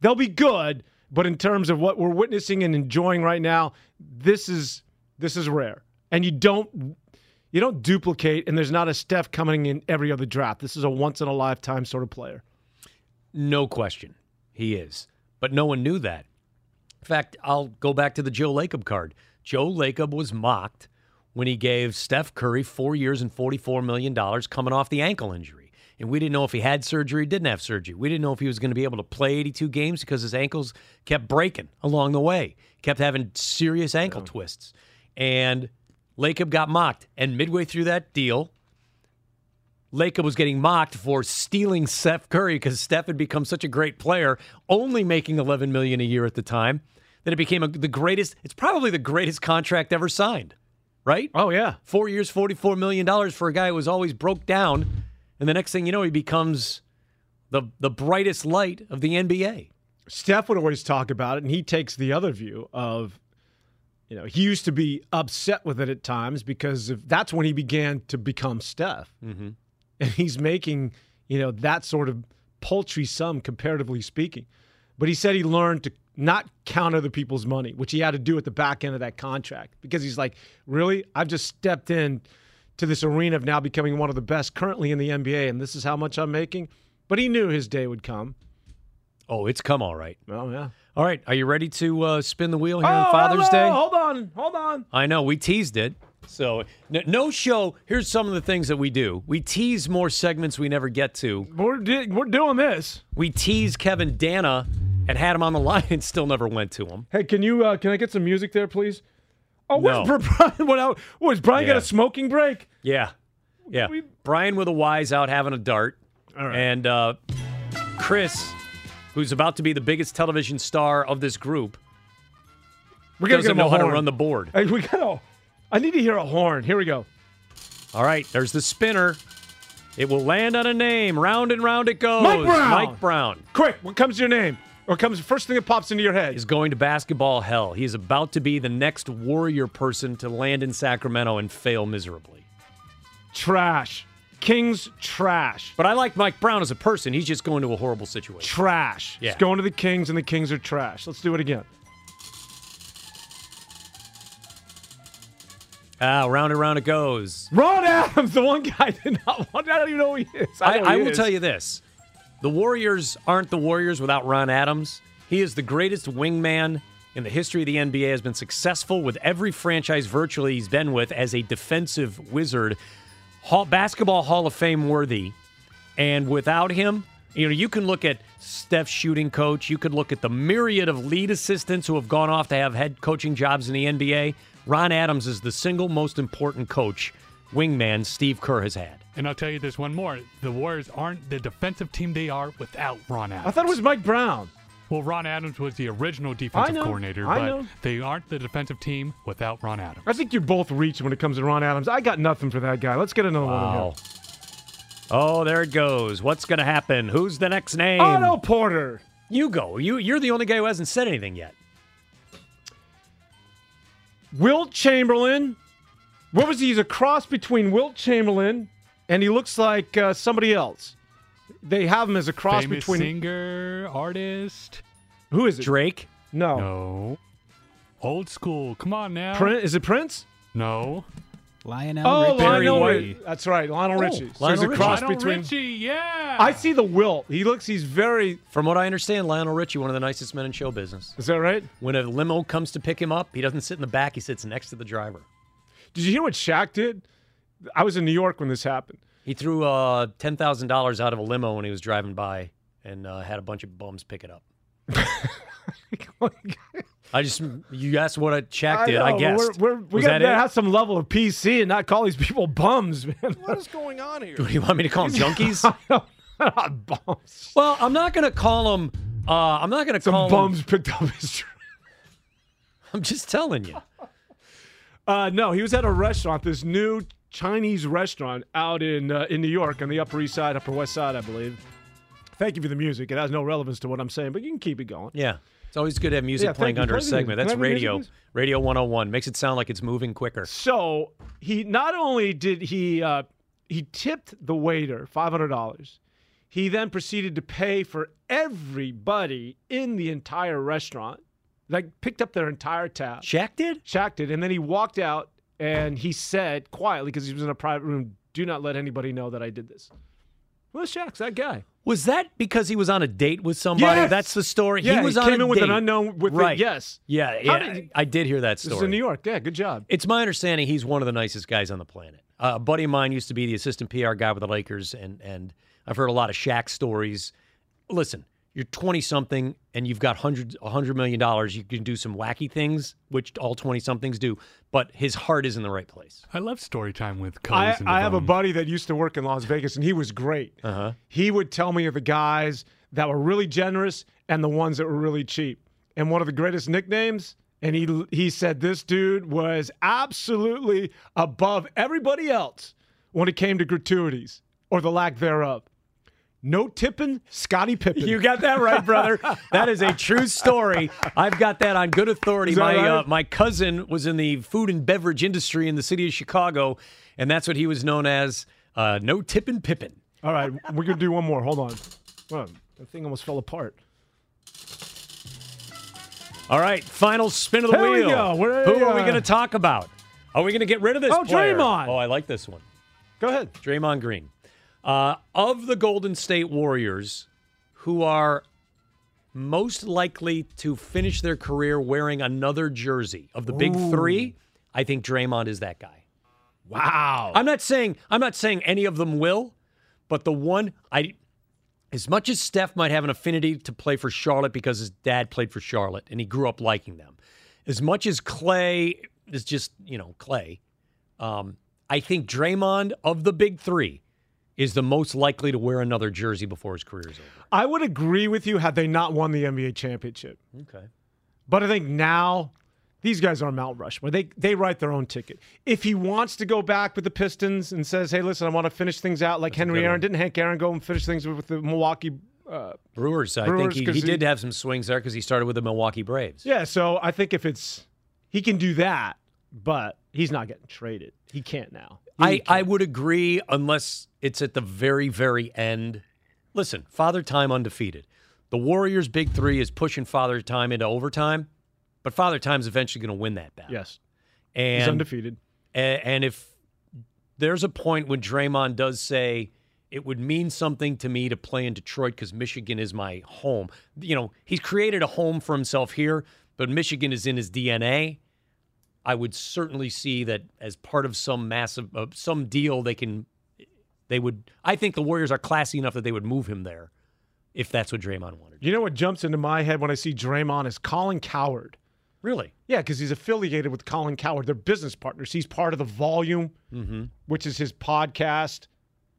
They'll be good, but in terms of what we're witnessing and enjoying right now, this is this is rare. And you don't you don't duplicate and there's not a Steph coming in every other draft. This is a once in a lifetime sort of player. No question. He is. But no one knew that. In fact, I'll go back to the Joe Lacob card. Joe Lacob was mocked when he gave Steph Curry four years and $44 million coming off the ankle injury. And we didn't know if he had surgery, didn't have surgery. We didn't know if he was going to be able to play 82 games because his ankles kept breaking along the way, kept having serious ankle twists. And Lacob got mocked. And midway through that deal, Lacob was getting mocked for stealing Steph Curry because Steph had become such a great player, only making 11 million a year at the time, that it became a, the greatest. It's probably the greatest contract ever signed, right? Oh yeah, four years, 44 million dollars for a guy who was always broke down, and the next thing you know, he becomes the the brightest light of the NBA. Steph would always talk about it, and he takes the other view of, you know, he used to be upset with it at times because of, that's when he began to become Steph. Mm-hmm. And he's making, you know, that sort of paltry sum, comparatively speaking. But he said he learned to not count other people's money, which he had to do at the back end of that contract because he's like, really? I've just stepped in to this arena of now becoming one of the best currently in the NBA, and this is how much I'm making. But he knew his day would come. Oh, it's come all right. Oh yeah. All right, are you ready to uh, spin the wheel here oh, on Father's. Day? Hold on, hold on. I know we teased it. So no show. Here's some of the things that we do. We tease more segments we never get to. We're di- we're doing this. We tease Kevin Danna and had him on the *laughs* line and still never went to him. Hey, can you uh, can I get some music there, please? Oh, No. where's *laughs* Brian? What? Was Brian got a smoking break? Yeah, yeah. Brian with a wise out having a dart, All right. and uh, Chris, who's about to be the biggest television star of this group, We doesn't know how to run the board. Hey, we gotta. I need to hear a horn. Here we go. All right, there's the spinner. It will land on a name. Round and round it goes. Mike Brown. Mike Brown. Quick, what comes to your name? What comes first thing that pops into your head? is going to basketball hell. He is about to be the next warrior person to land in Sacramento and fail miserably. Trash. Kings trash. But I like Mike Brown as a person. He's just going to a horrible situation. Trash. Yeah. It's going to the Kings, and the Kings are trash. Let's do it again. Ah, round and round it goes. Ron Adams, *laughs* the one guy I did not want. I don't even know who he is. I, I he will is. tell you this: the Warriors aren't the Warriors without Ron Adams. He is the greatest wingman in the history of the NBA. Has been successful with every franchise virtually he's been with as a defensive wizard, Hall, basketball Hall of Fame worthy. And without him, you know, you can look at Steph's shooting coach. You could look at the myriad of lead assistants who have gone off to have head coaching jobs in the NBA. Ron Adams is the single most important coach, wingman Steve Kerr has had. And I'll tell you this one more. The Warriors aren't the defensive team they are without Ron Adams. I thought it was Mike Brown. Well, Ron Adams was the original defensive know, coordinator, I but know. they aren't the defensive team without Ron Adams. I think you're both reaching when it comes to Ron Adams. I got nothing for that guy. Let's get another one here. Oh, there it goes. What's going to happen? Who's the next name? Otto Porter. You go. You you're the only guy who hasn't said anything yet. Wilt Chamberlain. What was he? He's a cross between Wilt Chamberlain and he looks like uh, somebody else. They have him as a cross Famous between. singer, artist. Who is it? Drake. No. No. Old school. Come on now. Prin- is it Prince? No. Lionel Oh, Richie. Lionel White. Richie. That's right, Lionel Oh, Richie. So Lionel a Richie. cross Lionel between. Richie, yeah. I see the Wilt. He looks. He's very. From what I understand, Lionel Richie, one of the nicest men in show business. Is that right? When a limo comes to pick him up, he doesn't sit in the back. He sits next to the driver. Did you hear what Shaq did? I was in New York when this happened. He threw uh, ten thousand dollars out of a limo when he was driving by, and uh, had a bunch of bums pick it up. *laughs* I just you asked what a Shaq I did. I know, guessed. We're, we're, we got to have some level of PC and not call these people bums, man. *laughs* What is going on here? Do you want me to call them *laughs* junkies? bums. well, I'm not going to call them. Uh, I'm not going to Some call bums them. picked up his. Tr- *laughs* I'm just telling you. Uh, no, he was at a restaurant, this new Chinese restaurant out in uh, in New York on the Upper East Side, Upper West Side, I believe. Thank you for the music. It has no relevance to what I'm saying, but you can keep it going. Yeah. It's always good to have music Yeah, playing under a music. segment. That's Can I have the music, radio. please? Radio 101 makes it sound like it's moving quicker. So he not only did he uh, he tipped the waiter five hundred dollars, he then proceeded to pay for everybody in the entire restaurant. Like picked up their entire tab. Shaq did. Shaq did, and then he walked out and he said quietly because he was in a private room, "Do not let anybody know that I did this." Well, Shaq's that guy. Was that because he was on a date with somebody? Yes! That's the story. Yeah, he was he on came a in with an unknown- with the- right. yes. Yeah, yeah. did he- I did hear that This is story. in New York. Yeah, good job. It's my understanding he's one of the nicest guys on the planet. Uh, a buddy of mine used to be the assistant PR guy with the Lakers, and and I've heard a lot of Shaq stories. Listen, you're 20 something and you've got hundreds, a hundred million dollars. You can do some wacky things, which all 20 somethings do, but his heart is in the right place. I love story time with I, and I have a buddy that used to work in Las Vegas, and he was great. Uh-huh. He would tell me of the guys that were really generous and the ones that were really cheap. And one of the greatest nicknames, and he he said this dude was absolutely above everybody else when it came to gratuities or the lack thereof. No tipping, Scottie Pippen. You got that right, brother. that is a true story. I've got that on good authority. That My uh, my cousin was in the food and beverage industry in the city of Chicago, and that's what he was known as. Uh, no tipping Pippen. All right, we're gonna do one more. Hold on. Well, the thing almost fell apart. All right, final spin of the Here we wheel. go. We're, Who are we uh, going to talk about? Are we going to get rid of this Oh, player? Draymond. Oh, I like this one. Go ahead. Draymond Green. Uh, of the Golden State Warriors, who are most likely to finish their career wearing another jersey of the big Ooh. three, I think Draymond is that guy. Wow. I'm not saying I'm not saying any of them will, but the one I as much as Steph might have an affinity to play for Charlotte because his dad played for Charlotte and he grew up liking them, as much as Clay is just, you know, Clay, um, I think Draymond of the big three is the most likely to wear another jersey before his career is over. I would agree with you had they not won the NBA championship. Okay. But I think now these guys are Mount Rushmore. They they write their own ticket. If he wants to go back with the Pistons and says, "Hey, listen, I want to finish things out like Henry Aaron," didn't Hank Aaron go and finish things with the Milwaukee? Uh, Brewers, I Brewers, think he, he he- did have some swings there because he started with the Milwaukee Braves. yeah, so I think if it's he can do that, but he's not getting traded. He can't now. I, I would agree unless it's at the very, very end. Listen, Father Time undefeated. The Warriors' big three is pushing Father Time into overtime, but Father Time's eventually going to win that battle. Yes, And, he's undefeated. a- And if there's a point when Draymond does say, it would mean something to me to play in Detroit because Michigan is my home. You know, he's created a home for himself here, but Michigan is in his DNA. I would certainly see that as part of some massive, uh, some deal they can, they would. I think the Warriors are classy enough that they would move him there, if that's what Draymond wanted. You know what jumps into my head when I see Draymond is Colin Cowherd. Really? Yeah, because he's affiliated with Colin Cowherd. They're business partners. He's part of the Volume, Mm-hmm. which is his podcast.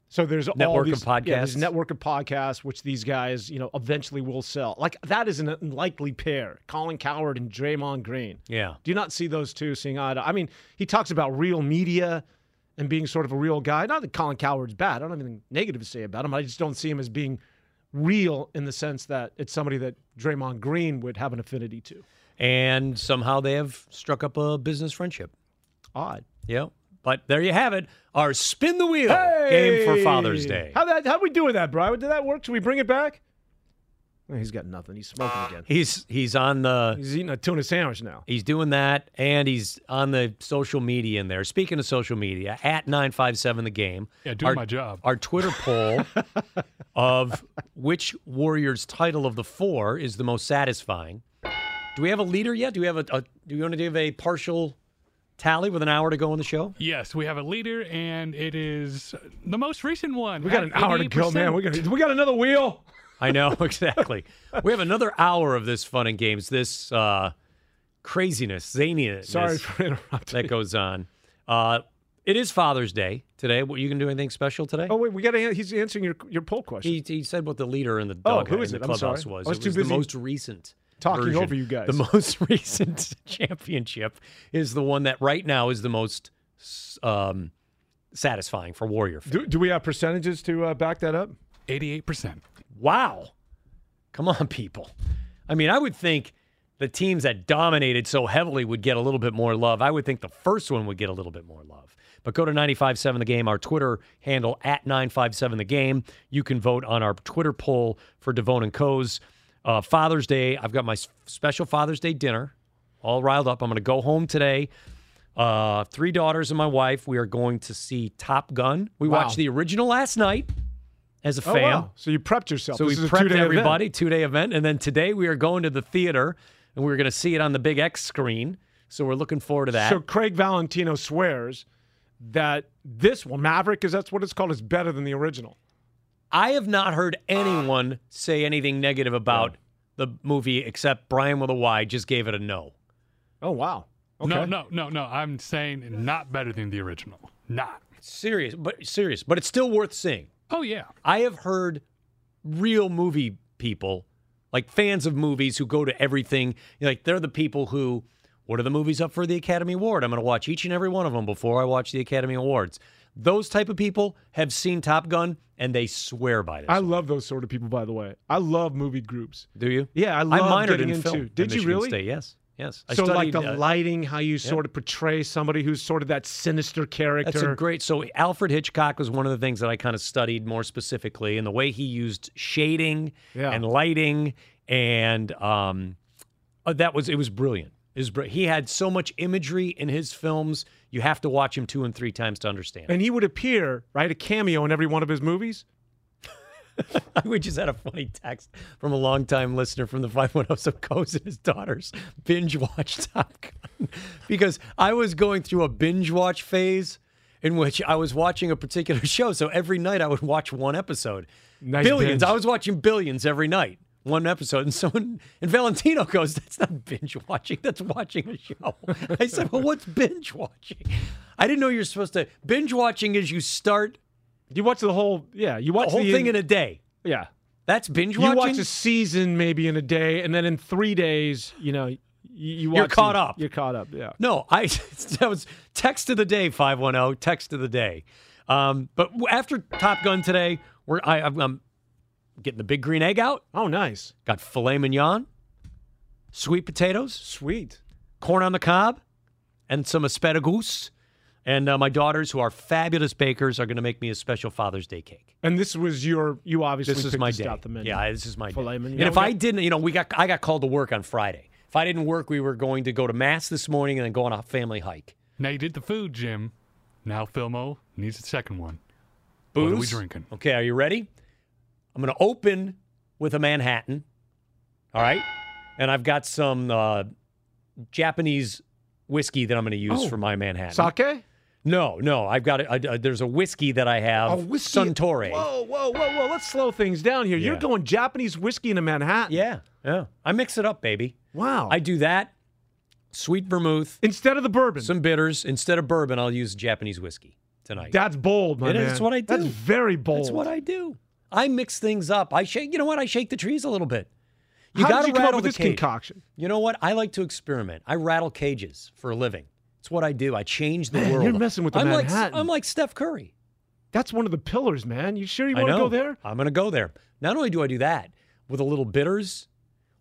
So there's all Network of these, Yeah, podcasts. network of podcasts, which these guys, you know, eventually will sell. Like that is an unlikely pair: Colin Cowherd and Draymond Green. Yeah. Do you not see those two seeing eye to? I mean, he talks about real media and being sort of a real guy. Not that Colin Cowherd's bad. I don't have anything negative to say about him. I just don't see him as being real in the sense that it's somebody that Draymond Green would have an affinity to. And somehow they have struck up a business friendship. Odd. Yeah. But there you have it. Our spin the wheel game for Father's Day. How that? How we do with that, bro? Did that work? Should we bring it back? He's got nothing. He's smoking again. He's he's on the He's eating a tuna sandwich now. He's doing that, and he's on the social media in there. Speaking of social media, at nine five seven the game. Yeah, doing our, my job. Our Twitter poll *laughs* of which Warriors title of the four is the most satisfying. Do we have a leader yet? Do we have a, a do we want to give a partial tally with an hour to go on the show? Yes, we have a leader, and it is the most recent one. We got an at hour to go, man. We got we got another wheel. I know *laughs* exactly. we have another hour of this fun and games. This uh, craziness, zaniness. Sorry for interrupting. that goes on. Uh, it is Father's Day today. What you can do anything special today? Oh wait, we got to. He's answering your your poll question. He, he said what the leader in the Oh, dog who is in it? I'm sorry. clubhouse was. I was it too was the most recent talking version. over you guys. The most *laughs* recent championship is the one that right now is the most um, satisfying for Warrior fans. do, do we have percentages to uh, back that up? Eighty-eight percent. Wow. Come on, people. I mean, I would think the teams that dominated so heavily would get a little bit more love. I would think the first one would get a little bit more love. But go to 957 the game, our Twitter handle at 957 the game. You can vote on our Twitter poll for Devone and Co's uh, Father's Day. I've got my special Father's Day dinner all riled up. I'm going to go home today. Uh, three daughters and my wife. We are going to see Top Gun. We Wow. watched the original last night as a Oh, fam. wow. So you prepped yourself. So This we is a prepped two-day event. everybody, two day event. And then today we are going to the theater and we're going to see it on the big X screen. So we're looking forward to that. So Craig Valentino swears that this one, Maverick, because that's what it's called, is better than the original. I have not heard anyone say anything negative about the movie except Brian with a Y just gave it a no. Oh wow. Okay. No, no, no, no. I'm saying not better than the original. Not. Serious, but serious, but it's still worth seeing. Oh yeah. I have heard real movie people, like fans of movies who go to everything. Like they're the people who, what are the movies up for the Academy Award? I'm going to watch each and every one of them before I watch the Academy Awards. Those type of people have seen Top Gun and they swear by this. I love those sort of people, by the way. I love movie groups. Do you? Yeah, I love minored getting in into. film. at Did you Michigan really? State, Yes. Yes. I so like the uh, lighting, how you sort of portray somebody who's sort of that sinister character. That's a great. So Alfred Hitchcock was one of the things that I kind of studied more specifically, and the way he used shading Yeah. and lighting, and um, uh, that was it was brilliant. It was br- he had so much imagery in his films. You have to watch him two and three times to understand. and he would appear right a cameo in every one of his movies. *laughs* we just had a funny text from a longtime listener from the 510 so Coase and his daughters binge watch Top Gun because I was going through a binge watch phase in which I was watching a particular *laughs* show. So every night I would watch one episode. Nice billions. binge. I was watching billions every night. One episode, and someone and Valentino goes, "That's not binge watching. That's watching a show." I said, "Well, what's binge watching?" I didn't know you're supposed to. Binge watching is you start You watch the whole, yeah, you watch the whole the thing in a day. yeah. That's binge watching. You watch a season maybe in a day, and then in three days, you know, you, you watch You're caught the- up. You're caught up. Yeah. No, I *laughs* that was text of the day 510 text of the day. Um, but after Top Gun today, we're I, I'm, I'm getting the big green egg out. Oh, nice. Got filet mignon, sweet potatoes, Sweet. corn on the cob, and some asparagus. And uh, my daughters, who are fabulous bakers, are going to make me a special Father's Day cake. And this was your. You obviously This is my this day. out the menu. Yeah, this is my Filet day. mignon. And if I got- didn't, you know, we got I got called to work on Friday. If I didn't work, we were going to go to mass this morning and then go on a family hike. Now you did the food, Jim. Now Filmo needs a second one. What are we drinking? Okay, are you ready? I'm going to open with a Manhattan. All right. And I've got some uh, Japanese whiskey that I'm going to use Oh, for my Manhattan. Sake? No, no. I've got a, a- there's a whiskey that I have. A whiskey. Suntory. Whoa, whoa, whoa, whoa. Let's slow things down here. You're going Japanese whiskey in a Manhattan. Yeah, yeah. I mix it up, baby. Wow. I do that. Sweet vermouth, Instead of the bourbon. some bitters. Instead of bourbon, I'll use Japanese whiskey tonight. That's bold, my It man. That's what I do. That's very bold. That's what I do. I mix things up. I shake. You know what? I shake the trees a little bit. You How did you come up with this cage. concoction? You know what? I like to experiment. I rattle cages for a living. It's what I do. I change the Man, world. you're messing with the I'm like Manhattan. I'm like Steph Curry. That's one of the pillars, man. You sure you want to go there? I'm going to go there. Not only do I do that with a little bitters,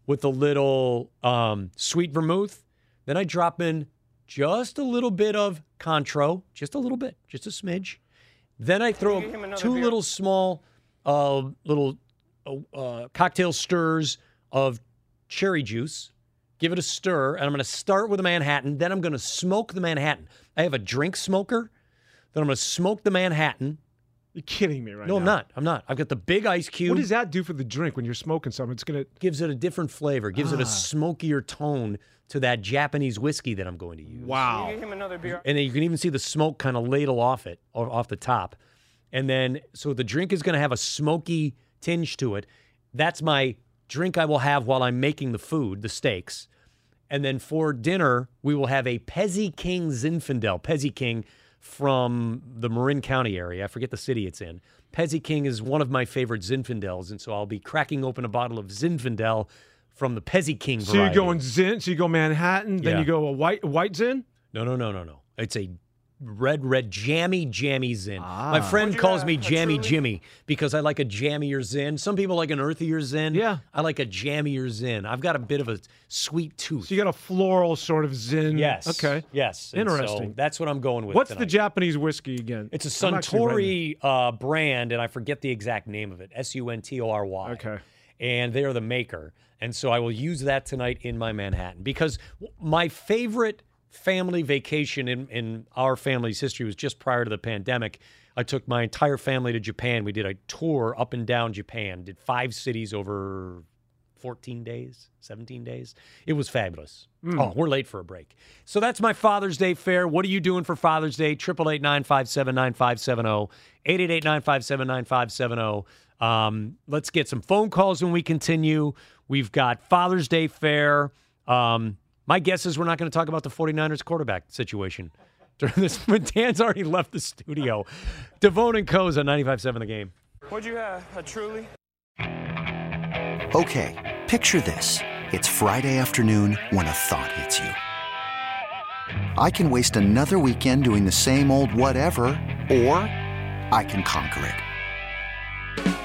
with a little um, sweet vermouth, then I drop in just a little bit of Cointreau, just a little bit, just a smidge. Then I throw Give two beer. little small, uh, little uh, uh, cocktail stirs of cherry juice. Give it a stir, and I'm going to start with a Manhattan. Then I'm going to smoke the Manhattan. I have a drink smoker. Then I'm going to smoke the Manhattan. You're kidding me right no, now. I'm not. I'm not. I've got the big ice cube. What does that do for the drink when you're smoking something? It's gonna Gives it a different flavor. Gives it Ah. a smokier tone to that Japanese whiskey that I'm going to use. wow. Give him another beer. And then you can even see the smoke kind of ladle off it, or off the top. And then, so the drink is going to have a smoky tinge to it. That's my drink I will have while I'm making the food, the steaks. And then for dinner, we will have a Pezzi King Zinfandel. Pezzi King from the Marin County area. I forget the city it's in. Pezzi King is one of my favorite Zinfandels, and so I'll be cracking open a bottle of Zinfandel from the Pezzi King So variety. you go going Zin, so you go Manhattan, then Yeah. you go a white white Zin. No, no, no, no, no. It's a red, red, jammy, jammy Zin. My Ah. friend calls uh, me a Jammy Truly? Jimmy because I like a jammier Zin. Some people like an earthier Zin. Yeah. I like a jammier Zin. I've got a bit of a sweet tooth. So you got a floral sort of Zin. Yes. Okay. Yes. And so Interesting. that's what I'm going with. What's the. Japanese whiskey again? It's a I'm Suntory uh, brand, and I forget the exact name of it. S U N T O R Y. Okay. And they are the maker, and so I will use that tonight in my Manhattan because my favorite family vacation in in our family's history was just prior to the pandemic. I took my entire family to Japan. We did a tour up and down Japan. Did five cities over 14 days, 17 days. It was fabulous. Mm. Oh, we're late for a break. So that's my Father's Day fair. What are you doing for Father's Day? 888 957 9570. 888 957 9570. Um, Let's get some phone calls when we continue. We've got Father's Day Fair. Um, my guess is we're not going to talk about the 49ers quarterback situation *laughs* during this. But Dan's already left the studio. Devone and Co's on 95.7 the game. What'd you have? A truly? Okay, picture this. It's Friday afternoon when a thought hits you. I can waste another weekend doing the same old whatever, or I can conquer it.